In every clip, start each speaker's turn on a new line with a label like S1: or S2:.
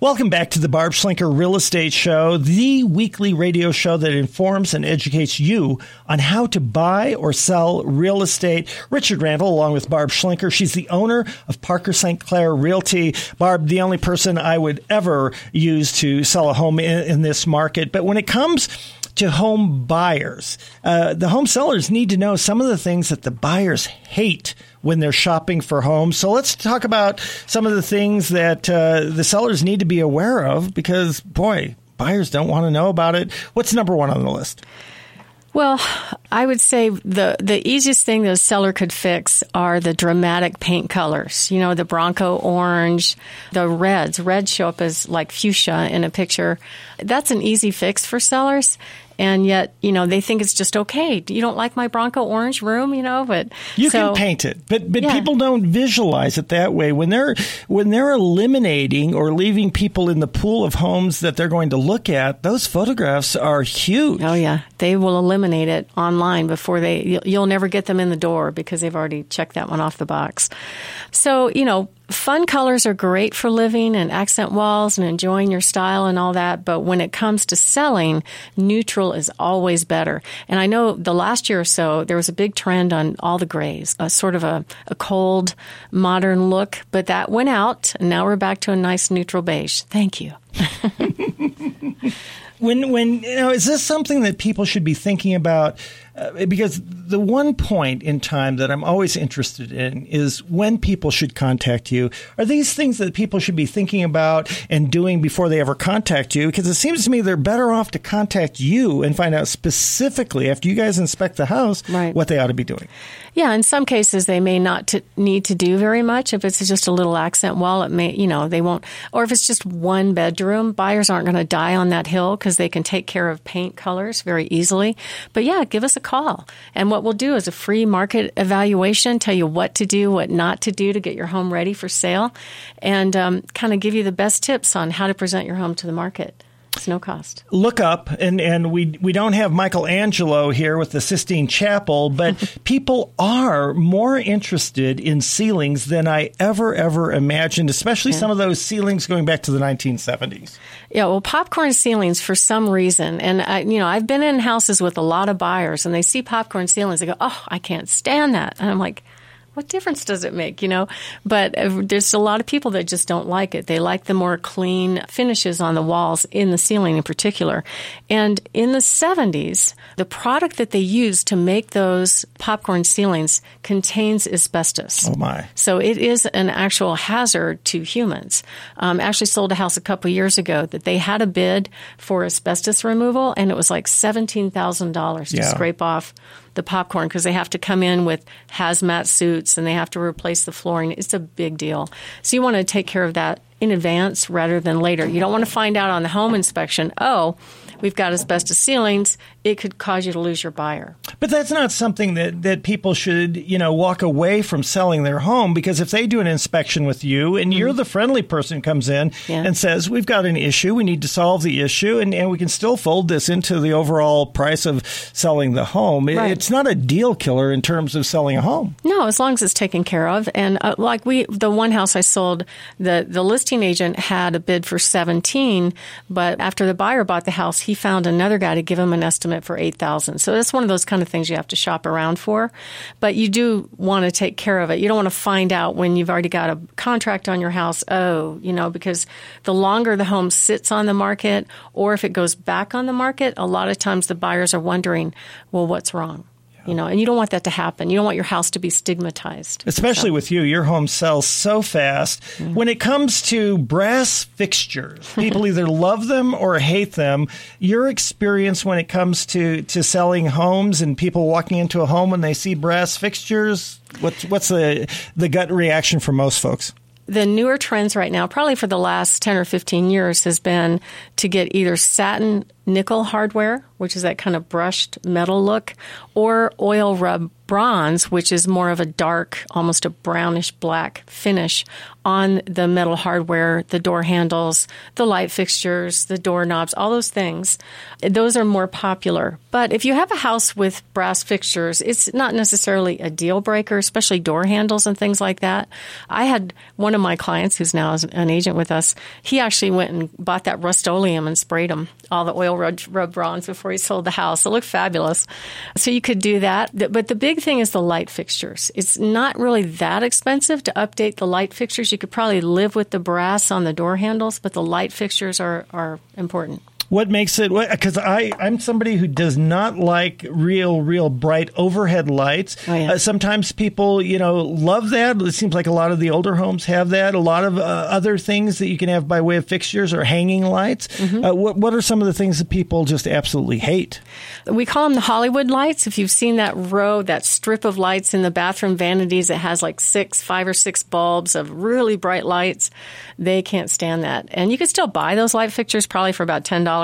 S1: Welcome back to the Barb Schlinker Real Estate Show, the weekly radio show that informs and educates you on how to buy or sell real estate. Richard Randall, along with Barb Schlinker, she's the owner of Parker St. Clair Realty. Barb, the only person I would ever use to sell a home in, in this market. But when it comes to home buyers. Uh, the home sellers need to know some of the things that the buyers hate when they're shopping for homes. So let's talk about some of the things that uh, the sellers need to be aware of because, boy, buyers don't want to know about it. What's number one on the list?
S2: Well, I would say the the easiest thing that a seller could fix are the dramatic paint colors. You know, the Bronco orange, the reds. Reds show up as like fuchsia in a picture. That's an easy fix for sellers and yet you know they think it's just okay. You don't like my Bronco orange room, you know, but
S1: you
S2: so,
S1: can paint it, but but yeah. people don't visualize it that way when they're when they're eliminating or leaving people in the pool of homes that they're going to look at. Those photographs are huge.
S2: Oh yeah, they will eliminate it online before they. You'll never get them in the door because they've already checked that one off the box. So you know, fun colors are great for living and accent walls and enjoying your style and all that. But when it comes to selling, neutral is always better. And I know the last year or so, there was a big trend on all the grays, a sort of a, a cold, modern look, but that went out. And now we're back to a nice neutral beige. Thank you.
S1: when, when, you know, is this something that people should be thinking about? Uh, because the one point in time that I'm always interested in is when people should contact you. Are these things that people should be thinking about and doing before they ever contact you? Because it seems to me they're better off to contact you and find out specifically after you guys inspect the house right. what they ought to be doing.
S2: Yeah, in some cases they may not to need to do very much. If it's just a little accent wall, it may, you know, they won't. Or if it's just one bedroom, buyers aren't going to die on that hill because they can take care of paint colors very easily. But yeah, give us a call. And what we'll do is a free market evaluation, tell you what to do, what not to do to get your home ready for sale, and um, kind of give you the best tips on how to present your home to the market. It's no cost.
S1: Look up, and, and we we don't have Michelangelo here with the Sistine Chapel, but people are more interested in ceilings than I ever ever imagined. Especially yeah. some of those ceilings going back to the 1970s.
S2: Yeah, well, popcorn ceilings for some reason, and I, you know, I've been in houses with a lot of buyers, and they see popcorn ceilings, they go, "Oh, I can't stand that," and I'm like what difference does it make, you know? But uh, there's a lot of people that just don't like it. They like the more clean finishes on the walls, in the ceiling in particular. And in the 70s, the product that they used to make those popcorn ceilings contains asbestos.
S1: Oh, my.
S2: So it is an actual hazard to humans. Um, actually sold a house a couple years ago that they had a bid for asbestos removal, and it was like $17,000 to yeah. scrape off the popcorn because they have to come in with hazmat suits and they have to replace the flooring. It's a big deal. So you want to take care of that in advance rather than later. You don't want to find out on the home inspection, oh, we've got asbestos ceilings, it could cause you to lose your buyer.
S1: But that's not something that, that people should, you know, walk away from selling their home because if they do an inspection with you and mm-hmm. you're the friendly person comes in yeah. and says, We've got an issue, we need to solve the issue, and, and we can still fold this into the overall price of selling the home. Right. It's not a deal killer in terms of selling a home.
S2: No, as long as it's taken care of. And uh, like we, the one house I sold, the, the listing agent had a bid for 17, but after the buyer bought the house, he found another guy to give him an estimate for 8000 So that's one of those kind of things you have to shop around for. But you do want to take care of it. You don't want to find out when you've already got a contract on your house, oh, you know, because the longer the home sits on the market or if it goes back on the market, a lot of times the buyers are wondering, well, what's wrong? You know, and you don't want that to happen. You don't want your house to be stigmatized.
S1: Especially so. with you, your home sells so fast. Mm-hmm. When it comes to brass fixtures, people either love them or hate them. Your experience when it comes to, to selling homes and people walking into a home when they see brass fixtures, what's, what's the, the gut reaction for most folks?
S2: the newer trends right now, probably for the last 10 or 15 years, has been to get either satin nickel hardware, which is that kind of brushed metal look, or oil rub bronze, which is more of a dark, almost a brownish black finish on the metal hardware, the door handles, the light fixtures, the doorknobs, all those things. Those are more popular. But if you have a house with brass fixtures, it's not necessarily a deal breaker, especially door handles and things like that. I had one of my clients who's now an agent with us, he actually went and bought that Rust-Oleum and sprayed them, all the oil rub, rub bronze before he sold the house. It looked fabulous. So you could do that. But the big thing is the light fixtures. It's not really that expensive to update the light fixtures. You could probably live with the brass on the door handles, but the light fixtures are, are important
S1: what makes it because I I'm somebody who does not like real real bright overhead lights. Oh, yeah. uh, sometimes people you know love that. It seems like a lot of the older homes have that. A lot of uh, other things that you can have by way of fixtures or hanging lights. Mm-hmm. Uh, what what are some of the things that people just absolutely hate?
S2: We call them the Hollywood lights. If you've seen that row, that strip of lights in the bathroom vanities, it has like six, five or six bulbs of really bright lights. They can't stand that, and you can still buy those light fixtures probably for about ten dollars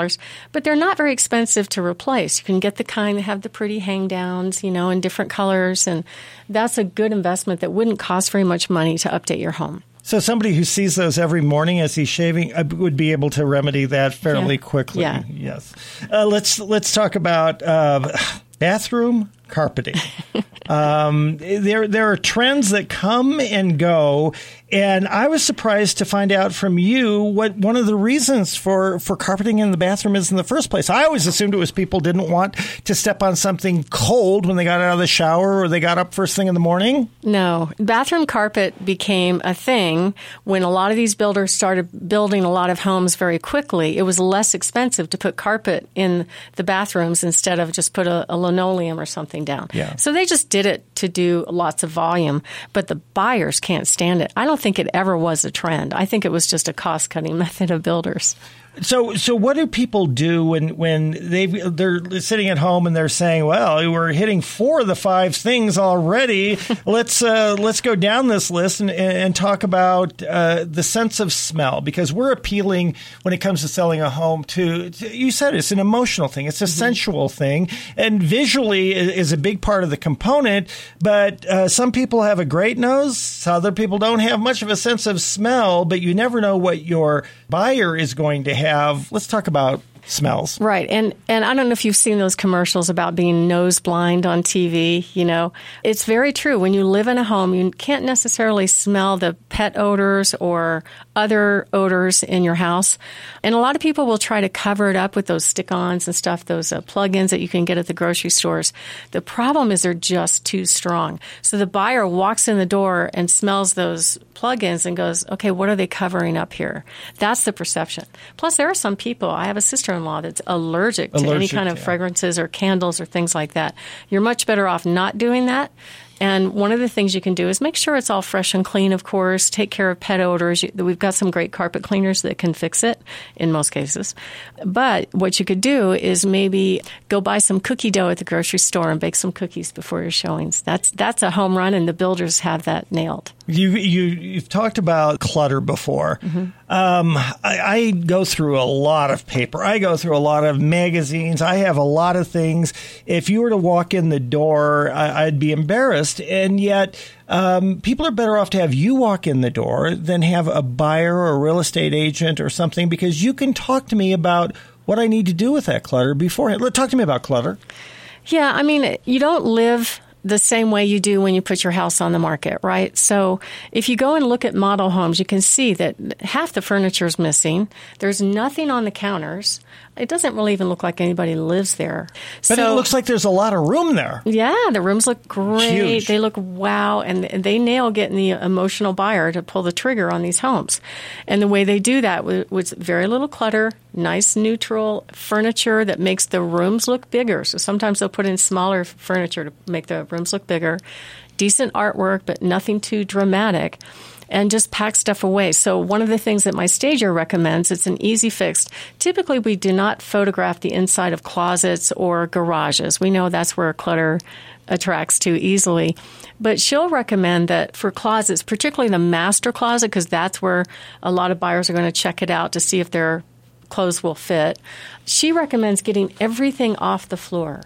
S2: but they're not very expensive to replace. You can get the kind that have the pretty hang downs, you know, in different colors, and that's a good investment that wouldn't cost very much money to update your home.
S1: So somebody who sees those every morning as he's shaving uh, would be able to remedy that fairly
S2: yeah.
S1: quickly.
S2: Yeah.
S1: Yes. Uh, let's let's talk about uh, bathroom carpeting. um, there there are trends that come and go, and I was surprised to find out from you what one of the reasons for, for carpeting in the bathroom is in the first place. I always assumed it was people didn't want to step on something cold when they got out of the shower or they got up first thing in the morning.
S2: No. Bathroom carpet became a thing when a lot of these builders started building a lot of homes very quickly. It was less expensive to put carpet in the bathrooms instead of just put a, a linoleum or something down.
S1: Yeah.
S2: So they just did it to do lots of volume, but the buyers can't stand it. I don't don't think it ever was a trend. I think it was just a cost cutting method of builders.
S1: So, so what do people do when when they they're sitting at home and they're saying, "Well, we're hitting four of the five things already. let's uh, let's go down this list and, and talk about uh, the sense of smell because we're appealing when it comes to selling a home to, to you said it's an emotional thing, it's a mm-hmm. sensual thing, and visually is a big part of the component. But uh, some people have a great nose, other people don't have much of a sense of smell. But you never know what your buyer is going to have have, let's talk about smells.
S2: Right. And and I don't know if you've seen those commercials about being nose blind on TV, you know. It's very true. When you live in a home, you can't necessarily smell the pet odors or other odors in your house. And a lot of people will try to cover it up with those stick-ons and stuff, those uh, plug-ins that you can get at the grocery stores. The problem is they're just too strong. So the buyer walks in the door and smells those plug-ins and goes, "Okay, what are they covering up here?" That's the perception. Plus there are some people, I have a sister in law that's allergic, allergic to any kind of yeah. fragrances or candles or things like that. You're much better off not doing that and one of the things you can do is make sure it's all fresh and clean, of course. Take care of pet odors. We've got some great carpet cleaners that can fix it in most cases. But what you could do is maybe go buy some cookie dough at the grocery store and bake some cookies before your showings. That's, that's a home run, and the builders have that nailed.
S1: You, you, you've talked about clutter before. Mm-hmm. Um, I, I, go through a lot of paper. I go through a lot of magazines. I have a lot of things. If you were to walk in the door, I, would be embarrassed. And yet, um, people are better off to have you walk in the door than have a buyer or a real estate agent or something because you can talk to me about what I need to do with that clutter beforehand. Talk to me about clutter.
S2: Yeah, I mean, you don't live the same way you do when you put your house on the market, right? So if you go and look at model homes, you can see that half the furniture is missing. There's nothing on the counters. It doesn't really even look like anybody lives there.
S1: But so, it looks like there's a lot of room there.
S2: Yeah, the rooms look great.
S1: Huge.
S2: They look wow, and they nail getting the emotional buyer to pull the trigger on these homes. And the way they do that was very little clutter, nice neutral furniture that makes the rooms look bigger. So sometimes they'll put in smaller furniture to make the rooms look bigger. Decent artwork, but nothing too dramatic and just pack stuff away. So one of the things that my stager recommends, it's an easy fix. Typically, we do not photograph the inside of closets or garages. We know that's where clutter attracts to easily. But she'll recommend that for closets, particularly the master closet, because that's where a lot of buyers are going to check it out to see if they're clothes will fit. She recommends getting everything off the floor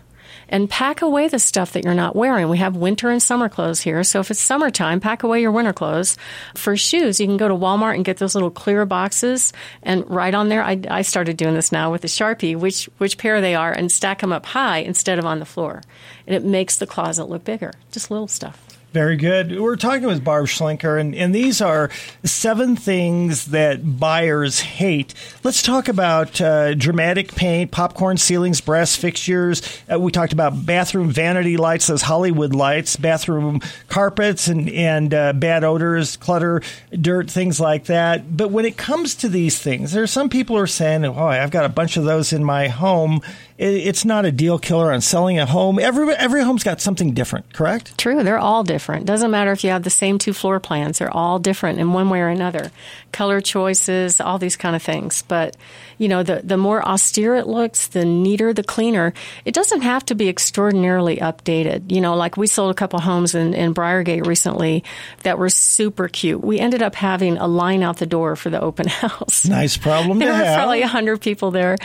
S2: and pack away the stuff that you're not wearing. We have winter and summer clothes here. So if it's summertime, pack away your winter clothes. For shoes, you can go to Walmart and get those little clear boxes and write on there. I, I started doing this now with the Sharpie, which, which pair they are and stack them up high instead of on the floor. And it makes the closet look bigger. Just little stuff.
S1: Very good. We're talking with Barb Schlinker, and, and these are seven things that buyers hate. Let's talk about uh, dramatic paint, popcorn ceilings, brass fixtures. Uh, we talked about bathroom vanity lights, those Hollywood lights, bathroom carpets, and, and uh, bad odors, clutter, dirt, things like that. But when it comes to these things, there are some people who are saying, oh, I've got a bunch of those in my home it's not a deal killer on selling a home. Every every home's got something different, correct?
S2: True, they're all different. Doesn't matter if you have the same two floor plans; they're all different in one way or another. Color choices, all these kind of things. But you know, the the more austere it looks, the neater, the cleaner. It doesn't have to be extraordinarily updated. You know, like we sold a couple homes in in Briargate recently that were super cute. We ended up having a line out the door for the open house.
S1: Nice problem
S2: there
S1: to
S2: were probably hundred people there,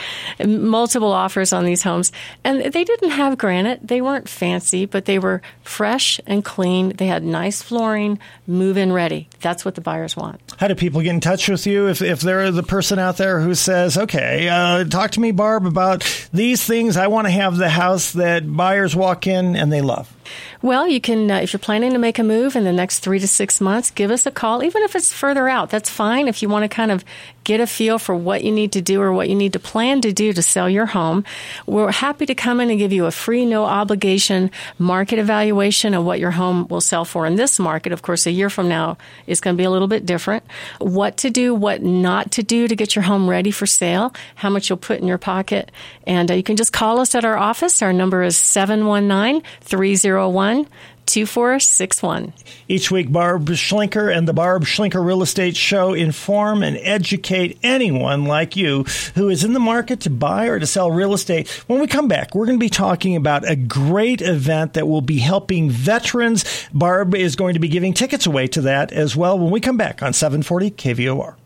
S2: multiple offers on on these homes. And they didn't have granite. They weren't fancy, but they were fresh and clean. They had nice flooring, move in ready. That's what the buyers want.
S1: How do people get in touch with you if, if they're the person out there who says, okay, uh, talk to me, Barb, about these things? I want to have the house that buyers walk in and they love.
S2: Well, you can, uh, if you're planning to make a move in the next three to six months, give us a call, even if it's further out. That's fine. If you want to kind of get a feel for what you need to do or what you need to plan to do to sell your home, we're happy to come in and give you a free, no obligation market evaluation of what your home will sell for in this market. Of course, a year from now is going to be a little bit different. What to do, what not to do to get your home ready for sale, how much you'll put in your pocket. And uh, you can just call us at our office. Our number is 719 301 2461.
S1: Each week, Barb Schlinker and the Barb Schlinker Real Estate Show inform and educate anyone like you who is in the market to buy or to sell real estate. When we come back, we're going to be talking about a great event that will be helping veterans. Barb is going to be giving tickets away to that as well when we come back on 740 KVOR.